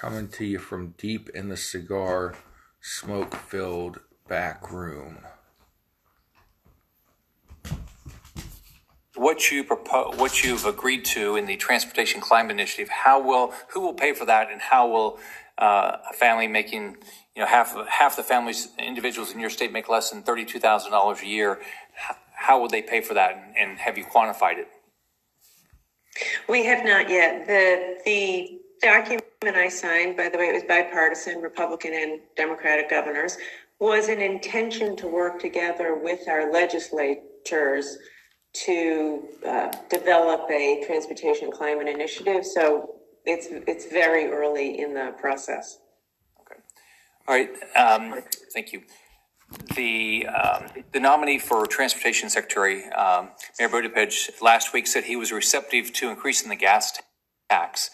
coming to you from deep in the cigar smoke filled back room. What you propose, what you've agreed to in the Transportation Climate Initiative, how will, who will pay for that, and how will uh, a family making, you know, half half the families, individuals in your state make less than thirty-two thousand dollars a year? How, how would they pay for that, and, and have you quantified it? We have not yet. The the document I signed, by the way, it was bipartisan, Republican and Democratic governors, was an intention to work together with our legislatures to uh, develop a transportation climate initiative. So it's it's very early in the process. Okay. All right. Um, thank you. The um, the nominee for transportation secretary, um, Mayor Buttigieg, last week said he was receptive to increasing the gas tax.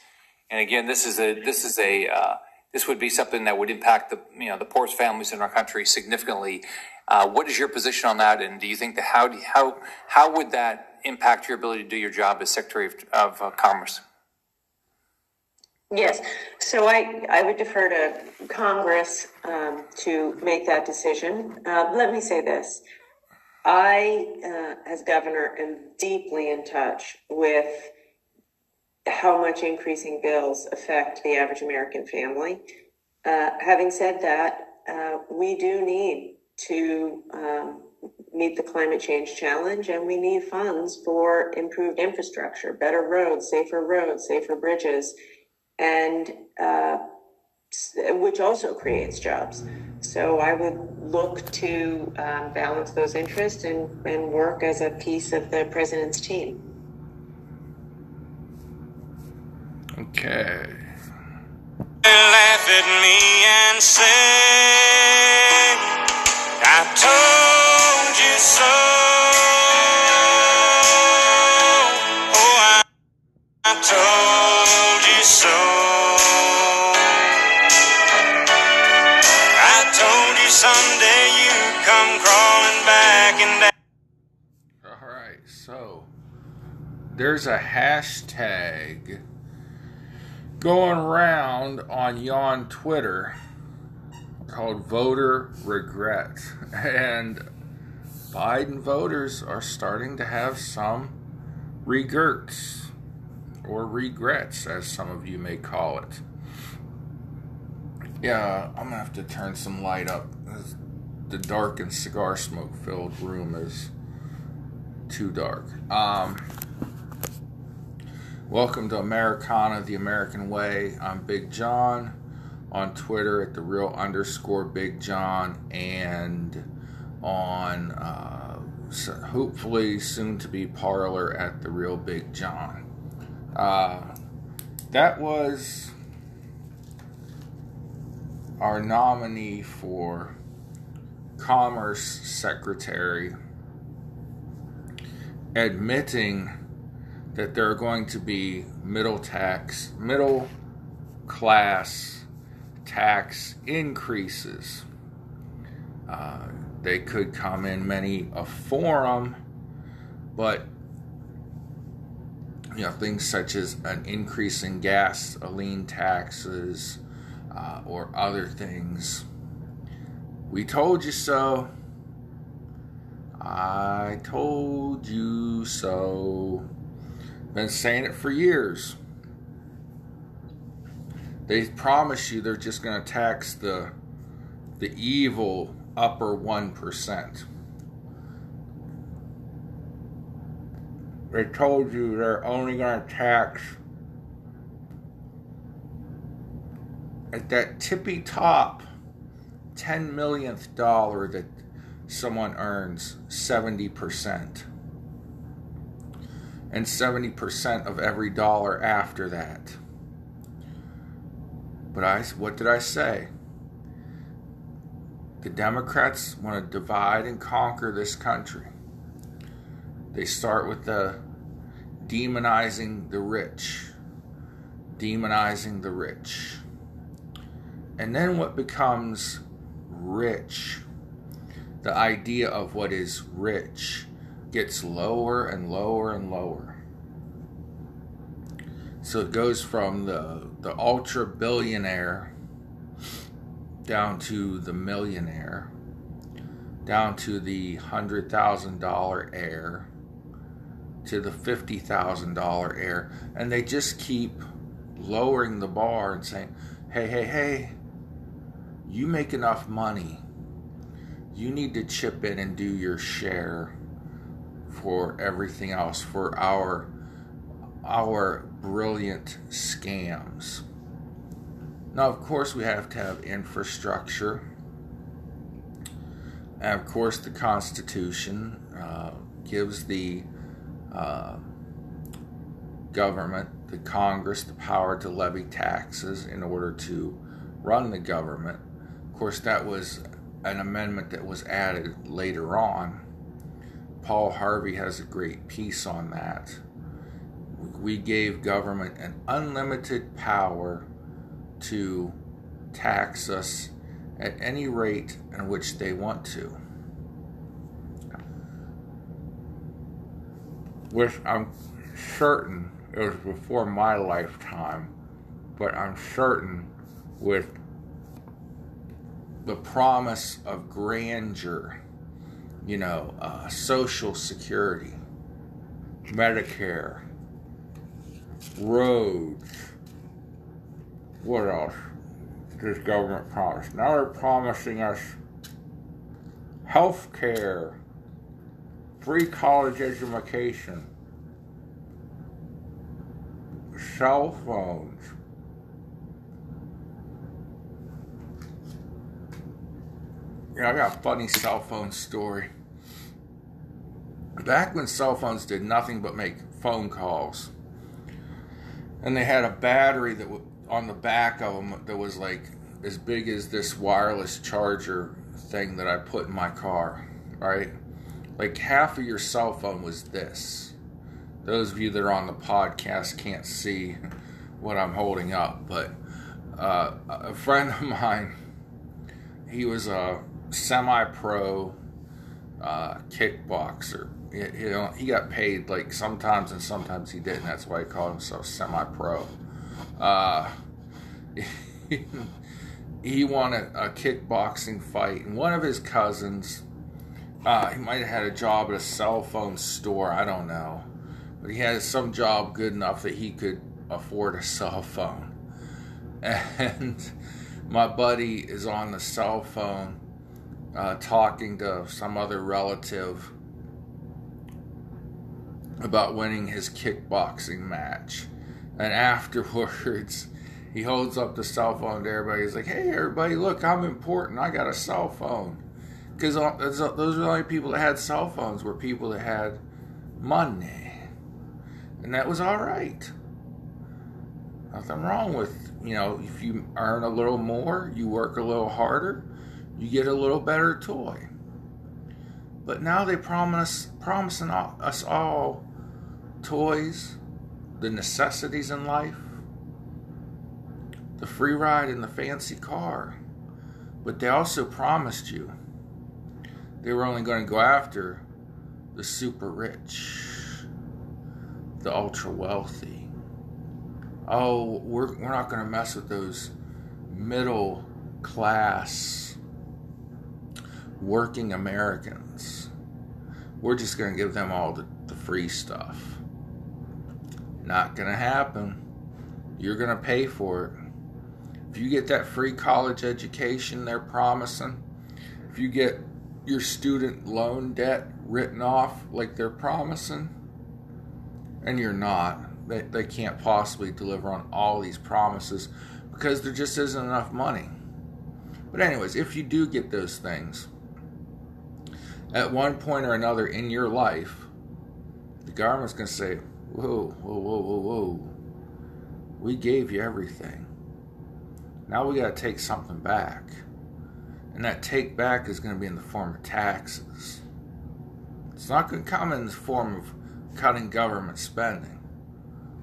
And again, this is a this is a uh, this would be something that would impact the you know the poorest families in our country significantly. Uh, what is your position on that? And do you think that how do, how how would that impact your ability to do your job as Secretary of, of uh, Commerce? Yes, so I, I would defer to Congress um, to make that decision. Uh, let me say this. I, uh, as governor, am deeply in touch with how much increasing bills affect the average American family. Uh, having said that, uh, we do need to um, meet the climate change challenge and we need funds for improved infrastructure, better roads, safer roads, safer bridges, and uh, which also creates jobs. So I would look to um, balance those interests and, and work as a piece of the president's team. Okay. Laugh at me and say, I told you so. Oh, I, I told you so. I told you someday you come crawling back and down. All right. So there's a hashtag going around on yon Twitter called voter regret. And Biden voters are starting to have some regrets, or regrets, as some of you may call it. Yeah, I'm gonna have to turn some light up. The dark and cigar smoke filled room is too dark. Um, welcome to Americana, the American Way. I'm Big John on Twitter at the real underscore Big John and on uh, hopefully soon to be Parler at the real Big John. Uh, that was our nominee for Commerce Secretary admitting that there are going to be middle tax, middle class tax increases. Uh, they could come in many a form, but you know things such as an increase in gasoline taxes uh, or other things. We told you so. I told you so. Been saying it for years. They promise you they're just going to tax the the evil upper 1%. They told you they're only going to tax at that tippy top 10 millionth dollar that someone earns 70%. And 70% of every dollar after that. But I, what did I say? The Democrats want to divide and conquer this country. They start with the demonizing the rich, demonizing the rich. And then what becomes rich, the idea of what is rich, gets lower and lower and lower. So it goes from the, the ultra billionaire down to the millionaire, down to the $100,000 heir, to the $50,000 heir. And they just keep lowering the bar and saying, hey, hey, hey, you make enough money. You need to chip in and do your share for everything else, for our our brilliant scams. Now, of course, we have to have infrastructure. And of course, the Constitution uh, gives the uh, government, the Congress, the power to levy taxes in order to run the government. Of course, that was an amendment that was added later on. Paul Harvey has a great piece on that. We gave government an unlimited power to tax us at any rate in which they want to. Which I'm certain it was before my lifetime, but I'm certain with the promise of grandeur, you know, uh, Social Security, Medicare, roads. What else? This government promise. Now they're promising us health care, free college education, cell phones. Yeah, I got a funny cell phone story. Back when cell phones did nothing but make phone calls, and they had a battery that w- on the back of them that was like as big as this wireless charger thing that I put in my car, right? Like half of your cell phone was this. Those of you that are on the podcast can't see what I'm holding up, but uh, a friend of mine, he was a semi-pro uh, kickboxer. You know, he got paid like sometimes and sometimes he didn't. That's why he called himself semi-pro. Uh, he won a, a, kickboxing fight, and one of his cousins, uh, he might have had a job at a cell phone store. I don't know, but he had some job good enough that he could afford a cell phone. And my buddy is on the cell phone uh, talking to some other relative about winning his kickboxing match. And afterwards, he holds up the cell phone to everybody. He's like, hey, everybody, look, I'm important. I got a cell phone. Because uh, those are the only people that had cell phones were people that had money. And that was all right. Nothing wrong with, you know, if you earn a little more, you work a little harder, you get a little better toy. But now they promise promising us all toys, the necessities in life, the free ride in the fancy car. But they also promised you they were only going to go after the super rich, the ultra wealthy. Oh, we're, we're not going to mess with those middle class working Americans. We're just going to give them all the, the free stuff. Not going to happen. You're going to pay for it. If you get that free college education they're promising, if you get your student loan debt written off like they're promising, and you're not, they, they can't possibly deliver on all these promises because there just isn't enough money. But, anyways, if you do get those things, at one point or another in your life, the government's going to say, Whoa, whoa, whoa, whoa, whoa. We gave you everything. Now we got to take something back. And that take back is going to be in the form of taxes. It's not going to come in the form of cutting government spending.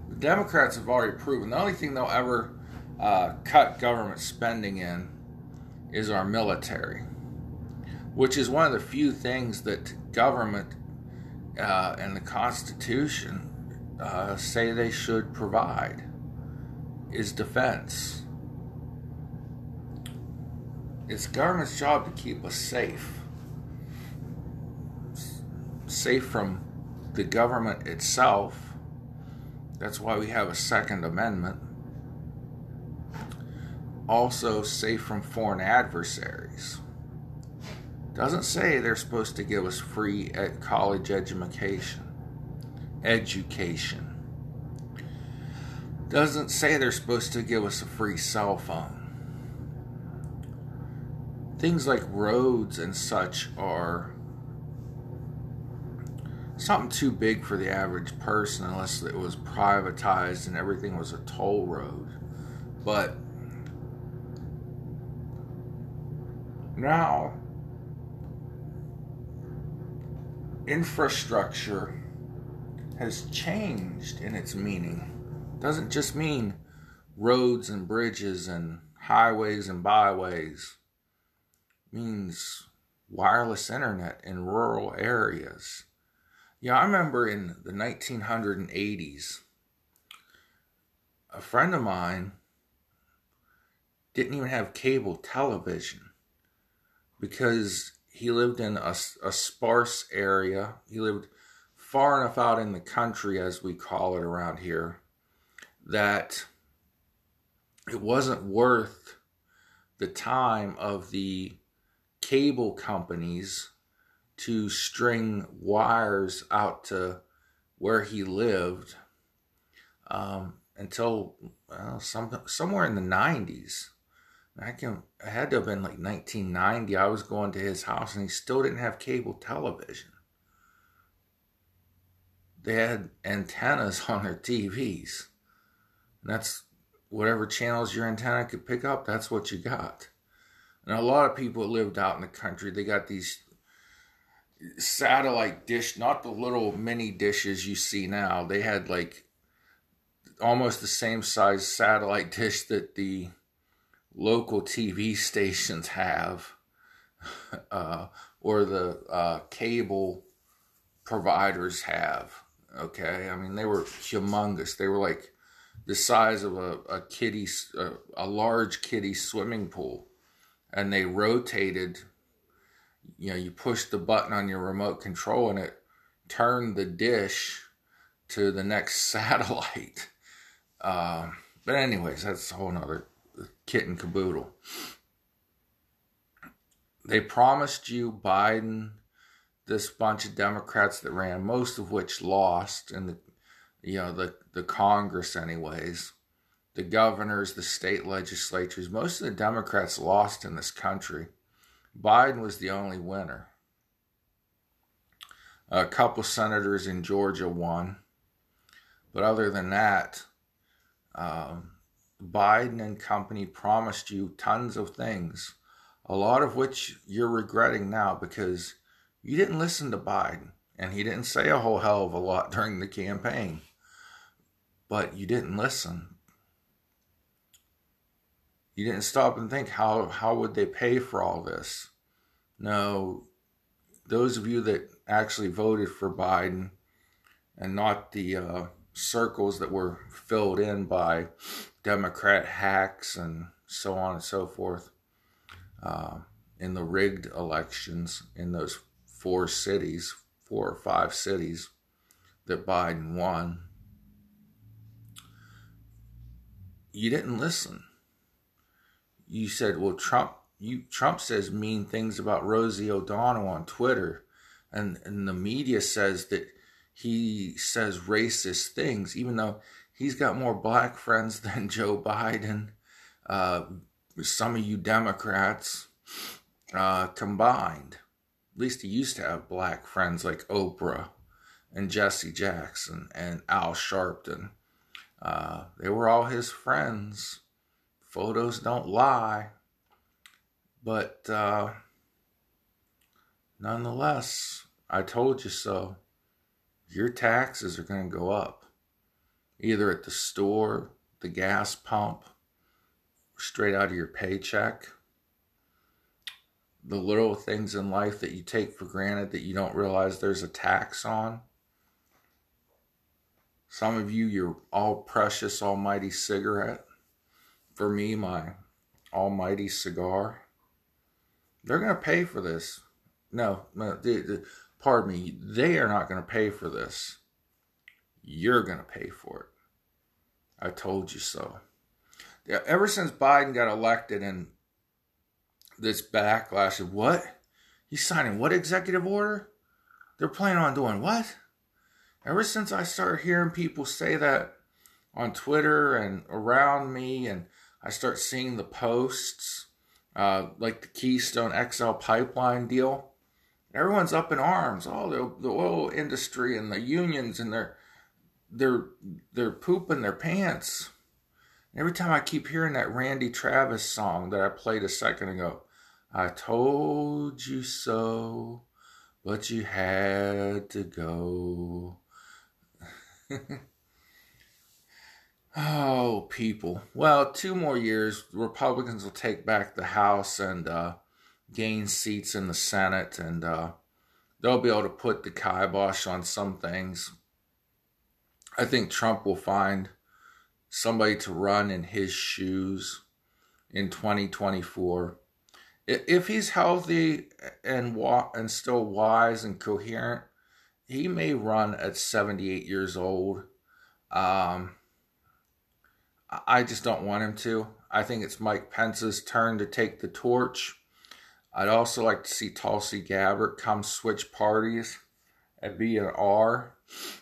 The Democrats have already proven the only thing they'll ever uh, cut government spending in is our military, which is one of the few things that government uh, and the Constitution uh, say they should provide. is defense. It's government's job to keep us safe. Safe from the government itself. That's why we have a Second Amendment. Also, safe from foreign adversaries. Doesn't say they're supposed to give us free at college education. Education. Doesn't say they're supposed to give us a free cell phone. Things like roads and such are something too big for the average person unless it was privatized and everything was a toll road. But now infrastructure has changed in its meaning. Doesn't just mean roads and bridges and highways and byways. It means wireless internet in rural areas. Yeah, I remember in the 1980s, a friend of mine didn't even have cable television because he lived in a, a sparse area. He lived far enough out in the country, as we call it around here, that it wasn't worth the time of the cable companies to string wires out to where he lived um, until well, some, somewhere in the 90s. I can it had to have been like 1990. I was going to his house and he still didn't have cable television. They had antennas on their TVs. And that's whatever channels your antenna could pick up, that's what you got. And a lot of people lived out in the country, they got these satellite dish, not the little mini dishes you see now. They had like almost the same size satellite dish that the local TV stations have, uh, or the uh, cable providers have. Okay, I mean they were humongous. They were like the size of a, a kiddie, a, a large kiddie swimming pool, and they rotated. You know, you push the button on your remote control, and it turned the dish to the next satellite. Uh, but anyways, that's a whole nother kit and caboodle. They promised you Biden, this bunch of Democrats that ran, most of which lost in the, you know, the, the Congress anyways, the governors, the state legislatures, most of the Democrats lost in this country. Biden was the only winner. A couple senators in Georgia won. But other than that, um, Biden and company promised you tons of things, a lot of which you're regretting now because you didn't listen to Biden and he didn't say a whole hell of a lot during the campaign. But you didn't listen. You didn't stop and think how how would they pay for all this? No, those of you that actually voted for Biden and not the uh, circles that were filled in by Democrat hacks and so on and so forth uh, in the rigged elections in those four cities, four or five cities that Biden won. You didn't listen. You said, "Well, Trump, you Trump says mean things about Rosie O'Donnell on Twitter, and and the media says that he says racist things, even though he's got more black friends than Joe Biden, uh, some of you Democrats uh, combined. At least he used to have black friends like Oprah and Jesse Jackson and Al Sharpton. Uh, they were all his friends. Photos don't lie. But uh, nonetheless, I told you so your taxes are going to go up either at the store, the gas pump, straight out of your paycheck. The little things in life that you take for granted that you don't realize there's a tax on. Some of you, your all precious almighty cigarette, for me my almighty cigar. They're going to pay for this. No, no pardon me. They are not going to pay for this. You're going to pay for it. I told you so. Yeah, ever since Biden got elected and this backlash of what? He's signing what executive order? They're planning on doing what? Ever since I started hearing people say that on Twitter and around me, and I start seeing the posts, uh, like the Keystone XL pipeline deal, everyone's up in arms. Oh, the, the oil industry and the unions, and they're they're they're pooping their pants. Every time I keep hearing that Randy Travis song that I played a second ago, I told you so, but you had to go. oh, people. Well, two more years, Republicans will take back the House and uh, gain seats in the Senate, and uh, they'll be able to put the kibosh on some things. I think Trump will find somebody to run in his shoes in 2024. If he's healthy and and still wise and coherent, he may run at 78 years old. Um, I just don't want him to. I think it's Mike Pence's turn to take the torch. I'd also like to see Tulsi Gabbard come switch parties and be an R,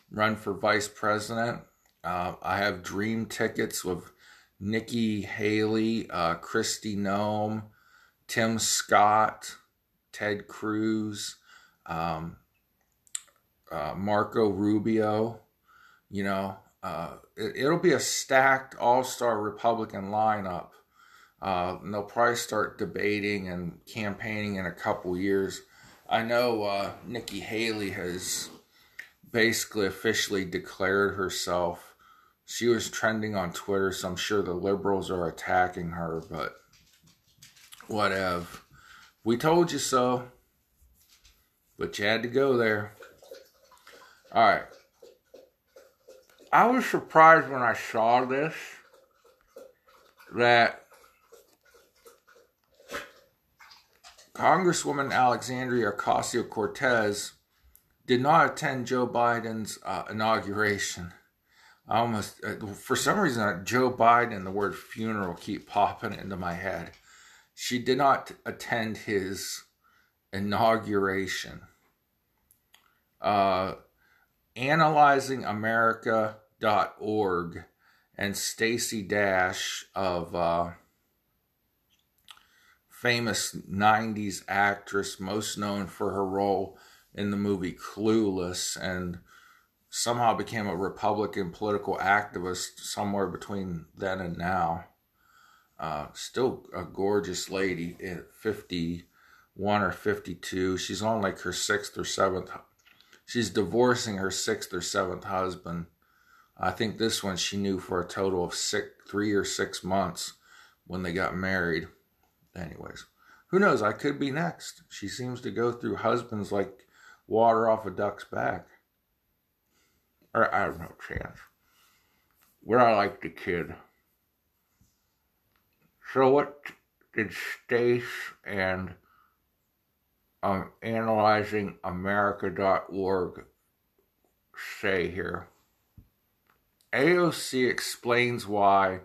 run for vice president. Uh, I have dream tickets with Nikki Haley, uh, Kristi Noem, Tim Scott, Ted Cruz, um, uh, Marco Rubio. You know, uh, it, will be a stacked all star Republican lineup. Uh, and they'll probably start debating and campaigning in a couple years. I know uh, Nikki Haley has basically officially declared herself. She was trending on Twitter, so I'm sure the liberals are attacking her, but whatever. We told you so, but you had to go there. All right. I was surprised when I saw this that Congresswoman Alexandria Ocasio Cortez did not attend Joe Biden's uh, inauguration. I almost, uh, for some reason, Joe Biden, the word funeral keep popping into my head. She did not attend his inauguration. Uh, analyzingamerica.org and Stacey Dash of uh, famous 90s actress, most known for her role in the movie Clueless, and somehow became a Republican political activist somewhere between then and now. Uh, still a gorgeous lady at 51 or 52. She's on like her sixth or seventh she's divorcing her sixth or seventh husband. I think this one she knew for a total of six, three or six months when they got married. Anyways, who knows? I could be next. She seems to go through husbands like water off a duck's back. Or I have no chance. Where I like the kid. So what did Stace and um, analyzingamerica.org say here. AOC explains why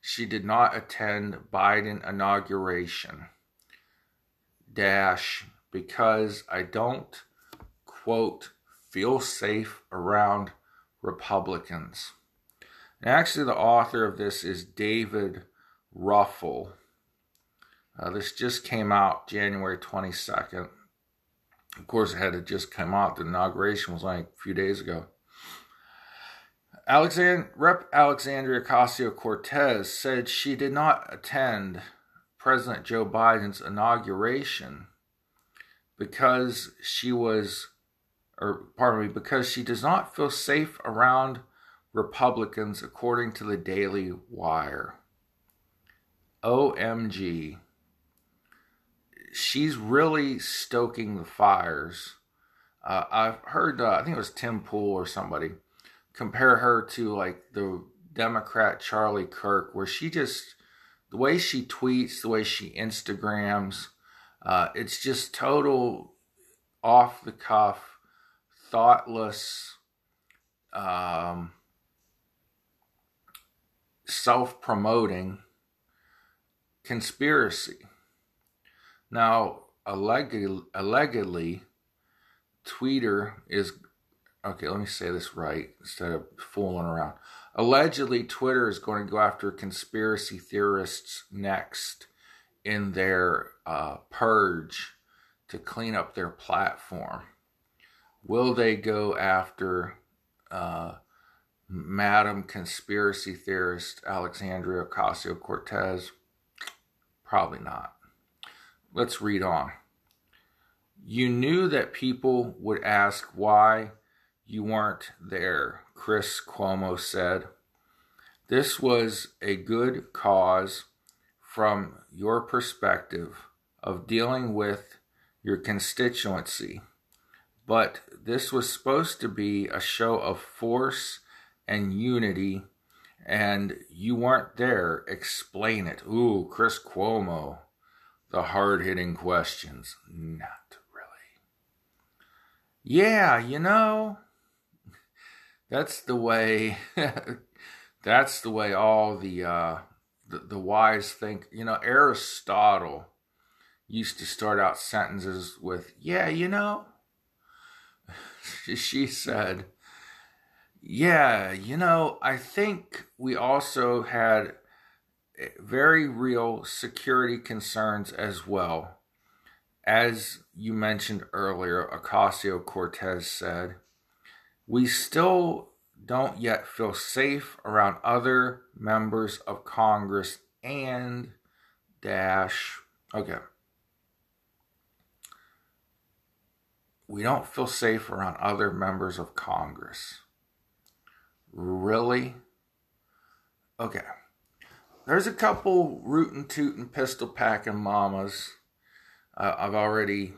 she did not attend Biden inauguration. Dash, because I don't, quote, feel safe around Republicans. And actually, the author of this is David Ruffle. Uh, this just came out January 22nd. Of course, it had to just come out. The inauguration was like a few days ago. Alexand- Rep. Alexandria Ocasio Cortez said she did not attend President Joe Biden's inauguration because she was, or pardon me, because she does not feel safe around Republicans, according to the Daily Wire. OMG she's really stoking the fires. Uh, I've heard, uh, I think it was Tim Pool or somebody, compare her to like the Democrat Charlie Kirk, where she just the way she tweets, the way she Instagrams, uh, it's just total off the cuff, thoughtless, um, self promoting conspiracy. Now, allegedly, allegedly, Twitter is okay. Let me say this right instead of fooling around. Allegedly, Twitter is going to go after conspiracy theorists next in their uh, purge to clean up their platform. Will they go after uh, Madam Conspiracy Theorist Alexandria Ocasio Cortez? Probably not. Let's read on. You knew that people would ask why you weren't there, Chris Cuomo said. This was a good cause from your perspective of dealing with your constituency, but this was supposed to be a show of force and unity, and you weren't there. Explain it. Ooh, Chris Cuomo. The hard hitting questions. Not really. Yeah, you know, that's the way. that's the way all the, uh, the the wise think. You know, Aristotle used to start out sentences with, "Yeah, you know." she said, "Yeah, you know, I think we also had very real security concerns as well." As you mentioned earlier, Ocasio Cortez said, we still don't yet feel safe around other members of Congress and dash. Okay. We don't feel safe around other members of Congress. Really? Okay. There's a couple rootin' tootin' pistol packing mamas. Uh, I've already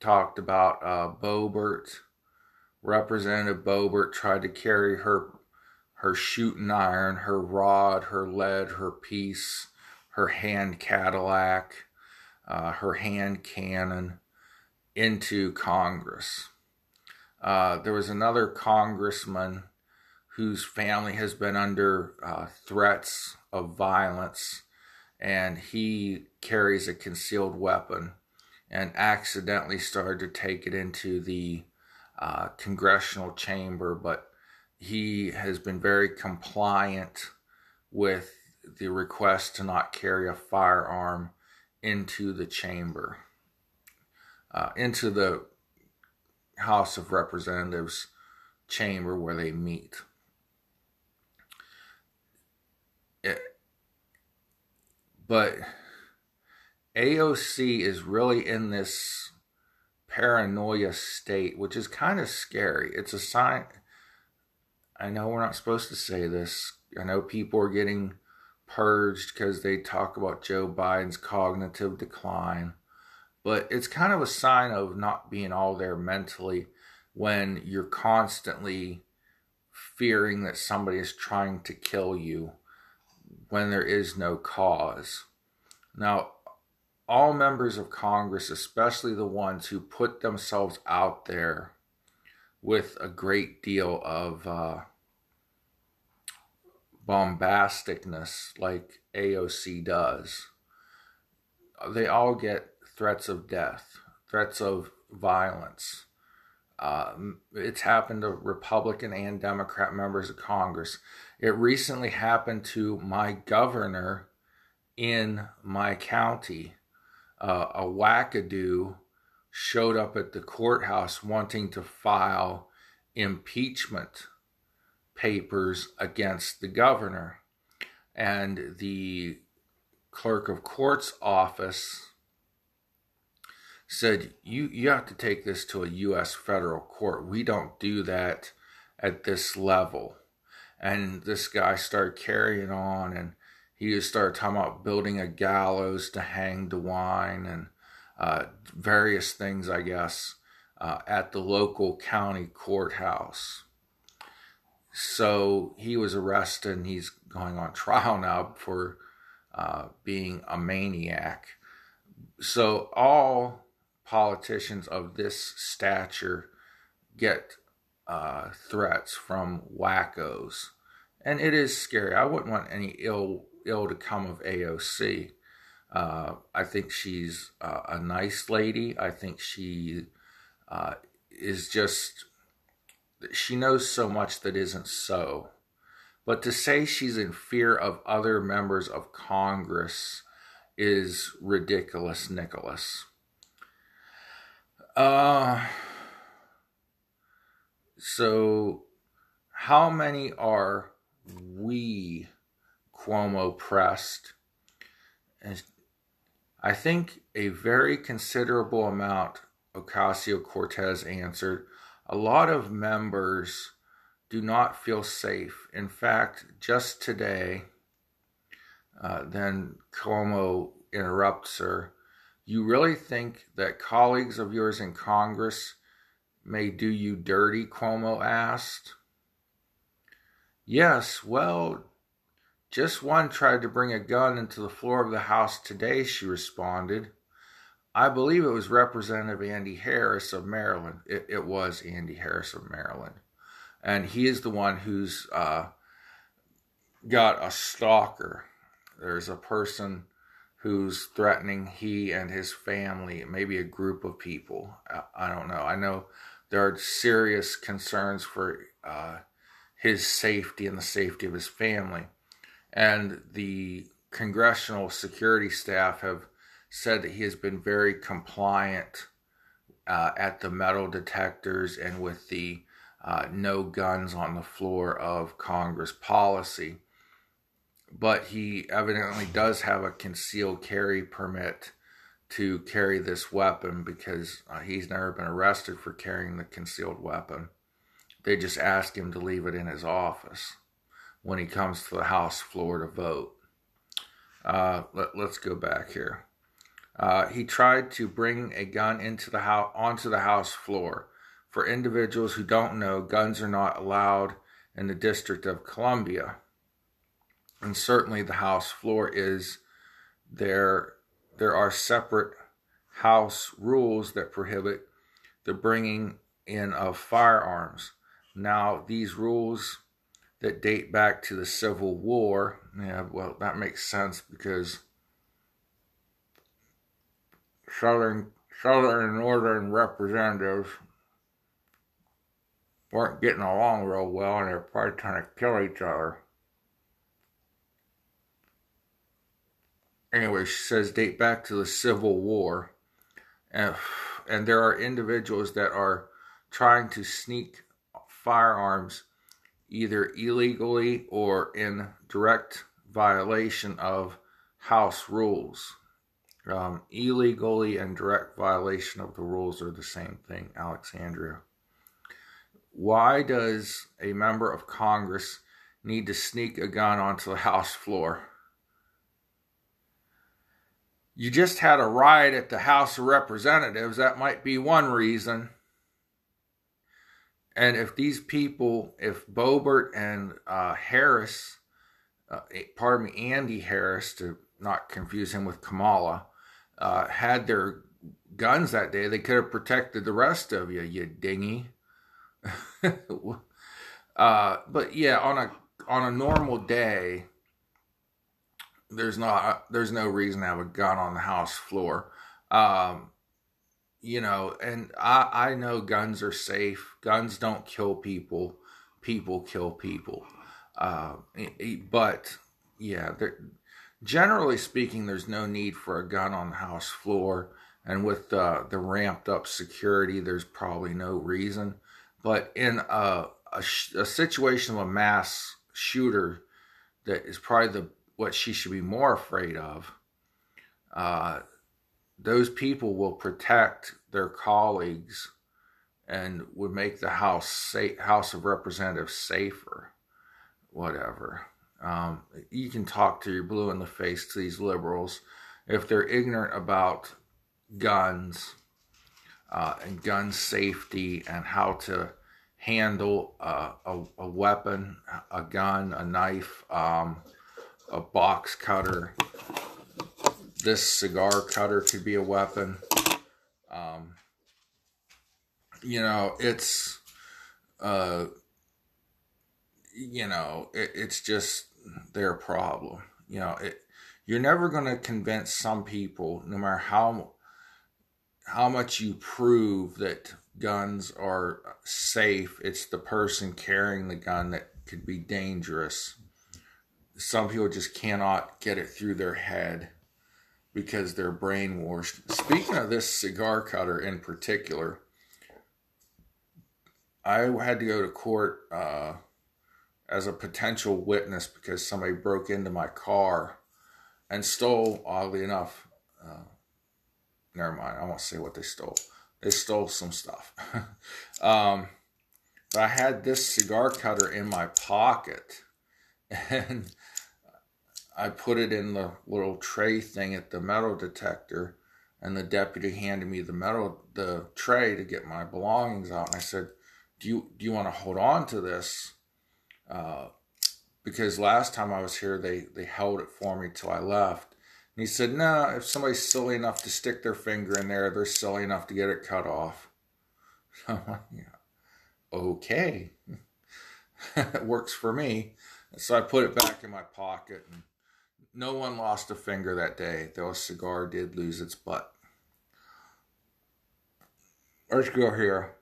talked about uh, Boebert Representative Boebert tried to carry her her shooting iron, her rod, her lead, her piece, her hand Cadillac, uh, her hand cannon into Congress. Uh, there was another congressman whose family has been under uh, threats of violence, and he carries a concealed weapon and accidentally started to take it into the uh, congressional chamber, but he has been very compliant with the request to not carry a firearm into the chamber, uh, into the House of Representatives chamber where they meet. But AOC is really in this paranoia state, which is kind of scary. It's a sign. I know we're not supposed to say this. I know people are getting purged because they talk about Joe Biden's cognitive decline. But it's kind of a sign of not being all there mentally when you're constantly fearing that somebody is trying to kill you when there is no cause. Now, all members of Congress, especially the ones who put themselves out there with a great deal of uh, bombasticness, like AOC does, they all get threats of death, threats of violence. Uh, it's happened to Republican and Democrat members of Congress. It recently happened to my governor in my county uh, a wackadoo showed up at the courthouse wanting to file impeachment papers against the governor. And the clerk of court's office said, you, you have to take this to a U.S. federal court. We don't do that at this level. And this guy started carrying on and he just started talking about building a gallows to hang DeWine and uh, various things, I guess, uh, at the local county courthouse. So he was arrested and he's going on trial now for uh, being a maniac. So all politicians of this stature get uh, threats from wackos, and it is scary. I wouldn't want any ill ill to come of AOC. Uh, I think she's uh, a nice lady. I think she uh, is just she knows so much that isn't so. But to say she's in fear of other members of Congress is ridiculous, Nicholas. Uh, so, how many are we Cuomo pressed? And I think a very considerable amount, Ocasio Cortez answered. A lot of members do not feel safe. In fact, just today, uh, then Cuomo interrupts her. You really think that colleagues of yours in Congress may do you dirty? Cuomo asked. Yes, well, just one tried to bring a gun into the floor of the House today, she responded. I believe it was Representative Andy Harris of Maryland. It, it was Andy Harris of Maryland and he is the one who's uh, got a stalker. There's a person who's threatening he and his family, maybe a group of people. I don't know. I know there are serious concerns for uh, his safety and the safety of his family. And the congressional security staff have said that he has been very compliant uh, at the metal detectors and with the uh, no guns on the floor of Congress policy. But he evidently does have a concealed carry permit to carry this weapon because uh, he's never been arrested for carrying the concealed weapon. They just ask him to leave it in his office when he comes to the House floor to vote. Uh, let, us go back here. Uh, he tried to bring a gun into the house onto the House floor. For individuals who don't know, guns are not allowed in the District of Columbia. And certainly the House floor is there. There are separate House rules that prohibit the bringing in of firearms. Now, these rules that date back to the Civil War, yeah, well, that makes sense because Southern Southern and Northern representatives weren't getting along real well and they're probably trying to kill each other. Anyway, she says date back to the Civil War. And, and there are individuals that are trying to sneak firearms either illegally or in direct violation of House rules. Um, illegally and direct violation of the rules are the same thing, Alexandria. Why does a member of Congress need to sneak a gun onto the House floor? You just had a riot at the House of Representatives. That might be one reason. And if these people, if Boebert and uh, Harris, uh, pardon me, Andy Harris, to not confuse him with Kamala, uh, had their guns that day, they could have protected the rest of you, you dingy. uh, but yeah, on a on a normal day, there's not there's no reason to have a gun on the house floor. Um, you know, and I I know guns are safe. Guns don't kill people. People kill people. Uh, but yeah, generally speaking, there's no need for a gun on the house floor. And with uh, the ramped up security, there's probably no reason. But in a, a, a situation of a mass shooter, that is probably the what she should be more afraid of. Uh, those people will protect their colleagues and would make the house safe, House of Representatives safer. Whatever. Um, you can talk to your blue in the face to these liberals if they're ignorant about guns uh, and gun safety and how to handle uh, a, a, weapon, a gun, a knife, um, a box cutter. This cigar cutter could be a weapon. Um, you know, it's, uh, you know, it, it's just their problem. You know, it, you're never going to convince some people, no matter how how much you prove that guns are safe. It's the person carrying the gun that could be dangerous. Some people just cannot get it through their head because they're brainwashed. Speaking of this cigar cutter in particular, I had to go to court uh, as a potential witness because somebody broke into my car and stole, oddly enough, uh, never mind, I won't say what they stole. They stole some stuff. um, but I had this cigar cutter in my pocket and I put it in the little tray thing at the metal detector and the deputy handed me the metal the tray to get my belongings out and I said, "Do you do you want to hold on to this?" Uh, because last time I was here, they they held it for me till I left. And he said, "No, if somebody's silly enough to stick their finger in there, they're silly enough to get it cut off." I'm like, yeah, okay, it works for me. So I put it back in my pocket, and no one lost a finger that day, though a cigar did lose its butt. Let's go here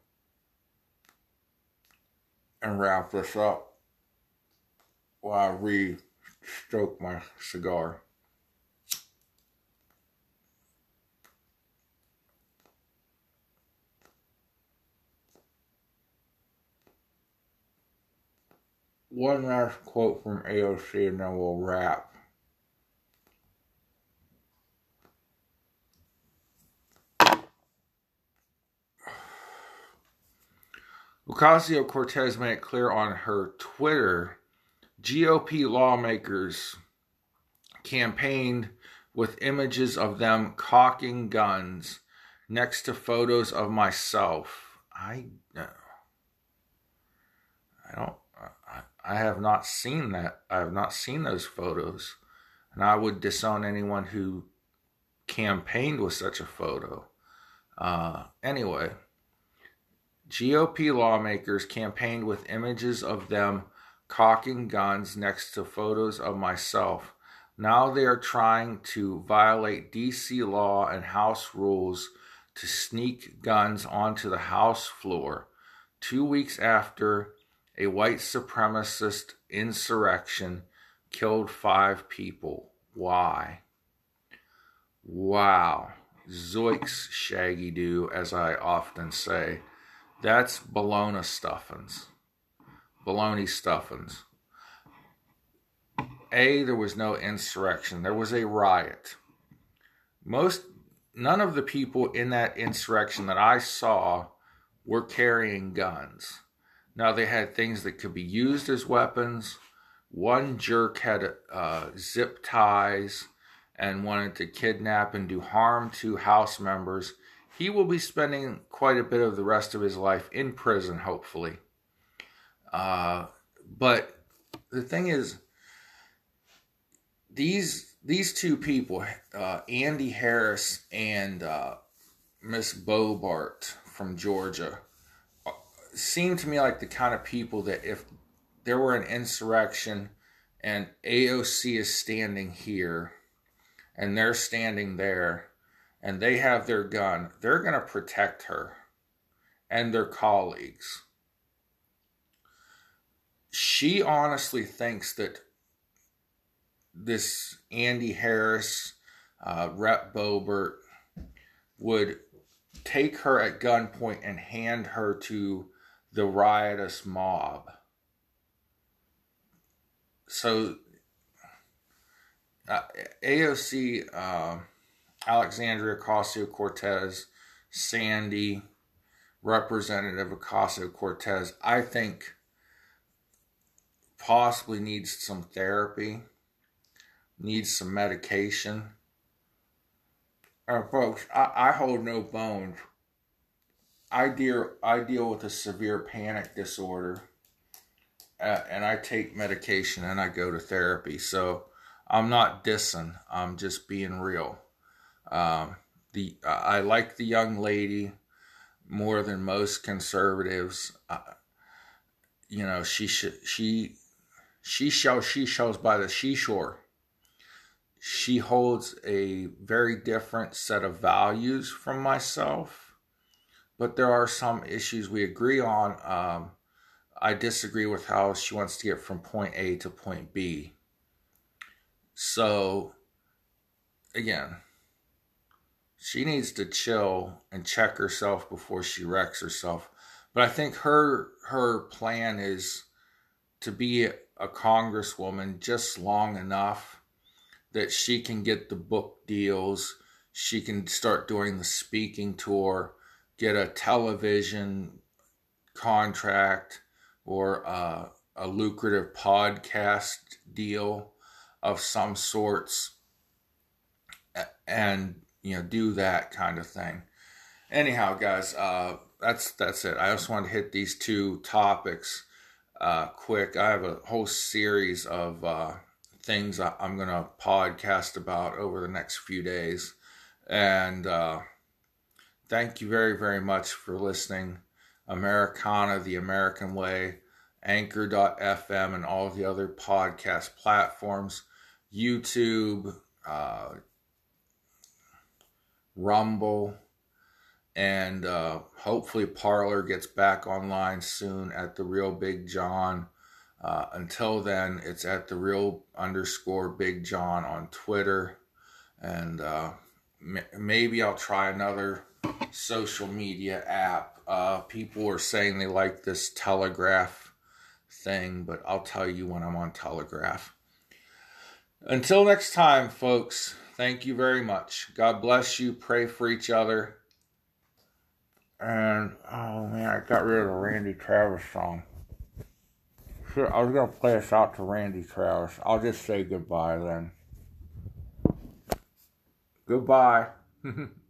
and wrap this up while I re stroke my cigar. One last quote from AOC and then we'll wrap. Ocasio Cortez made it clear on her Twitter GOP lawmakers campaigned with images of them cocking guns next to photos of myself. I know. I don't. I, I have not seen that. I have not seen those photos, and I would disown anyone who campaigned with such a photo. Uh, anyway. GOP lawmakers campaigned with images of them cocking guns next to photos of myself. Now they are trying to violate DC law and House rules to sneak guns onto the House floor two weeks after a white supremacist insurrection killed five people. Why? Wow. Zoiks, Shaggy Doo, as I often say. That's bologna stuffings. Bologna stuffings. A, there was no insurrection. There was a riot. Most, none of the people in that insurrection that I saw were carrying guns. Now, they had things that could be used as weapons. One jerk had uh, zip ties and wanted to kidnap and do harm to house members he will be spending quite a bit of the rest of his life in prison, hopefully. Uh, but the thing is, these these two people, uh, Andy Harris and uh, Miss Boebert from Georgia, uh, seem to me like the kind of people that if there were an insurrection and AOC is standing here and they're standing there and they have their gun, they're going to protect her and their colleagues. She honestly thinks that this Andy Harris, uh, Rep Boebert, would take her at gunpoint and hand her to the riotous mob. So, uh, AOC. Uh, Alexandria Ocasio Cortez, Sandy, Representative Ocasio Cortez, I think possibly needs some therapy, needs some medication. Uh, folks, I, I hold no bones. I deal, I deal with a severe panic disorder, uh, and I take medication and I go to therapy. So I'm not dissing. I'm just being real. Um, the I like the young lady more than most conservatives. Uh, you know, she sh- she she shows she shows by the seashore. She holds a very different set of values from myself, but there are some issues we agree on. Um, I disagree with how she wants to get from point A to point B. So, again, she needs to chill and check herself before she wrecks herself. But I think her her plan is to be a congresswoman just long enough that she can get the book deals, she can start doing the speaking tour, get a television contract or uh, a lucrative podcast deal of some sorts and you know do that kind of thing. Anyhow guys uh that's that's it. I just wanted to hit these two topics uh quick. I have a whole series of uh things i'm gonna podcast about over the next few days. And uh thank you very very much for listening. Americana the american way anchor.fm and all the other podcast platforms. Youtube uh Rumble, and uh, hopefully Parler gets back online soon at the Real Big John. Uh, until then, it's at the Real underscore Big John on Twitter, and uh, m- maybe I'll try another social media app. Uh, people are saying they like this Telegraph thing, but I'll tell you when I'm on Telegraph. Until next time, folks. Thank you very much. God bless you. Pray for each other. And oh man, I got rid of the Randy Travis song. Sure, I was gonna play us out to Randy Travis. I'll just say goodbye then. Goodbye.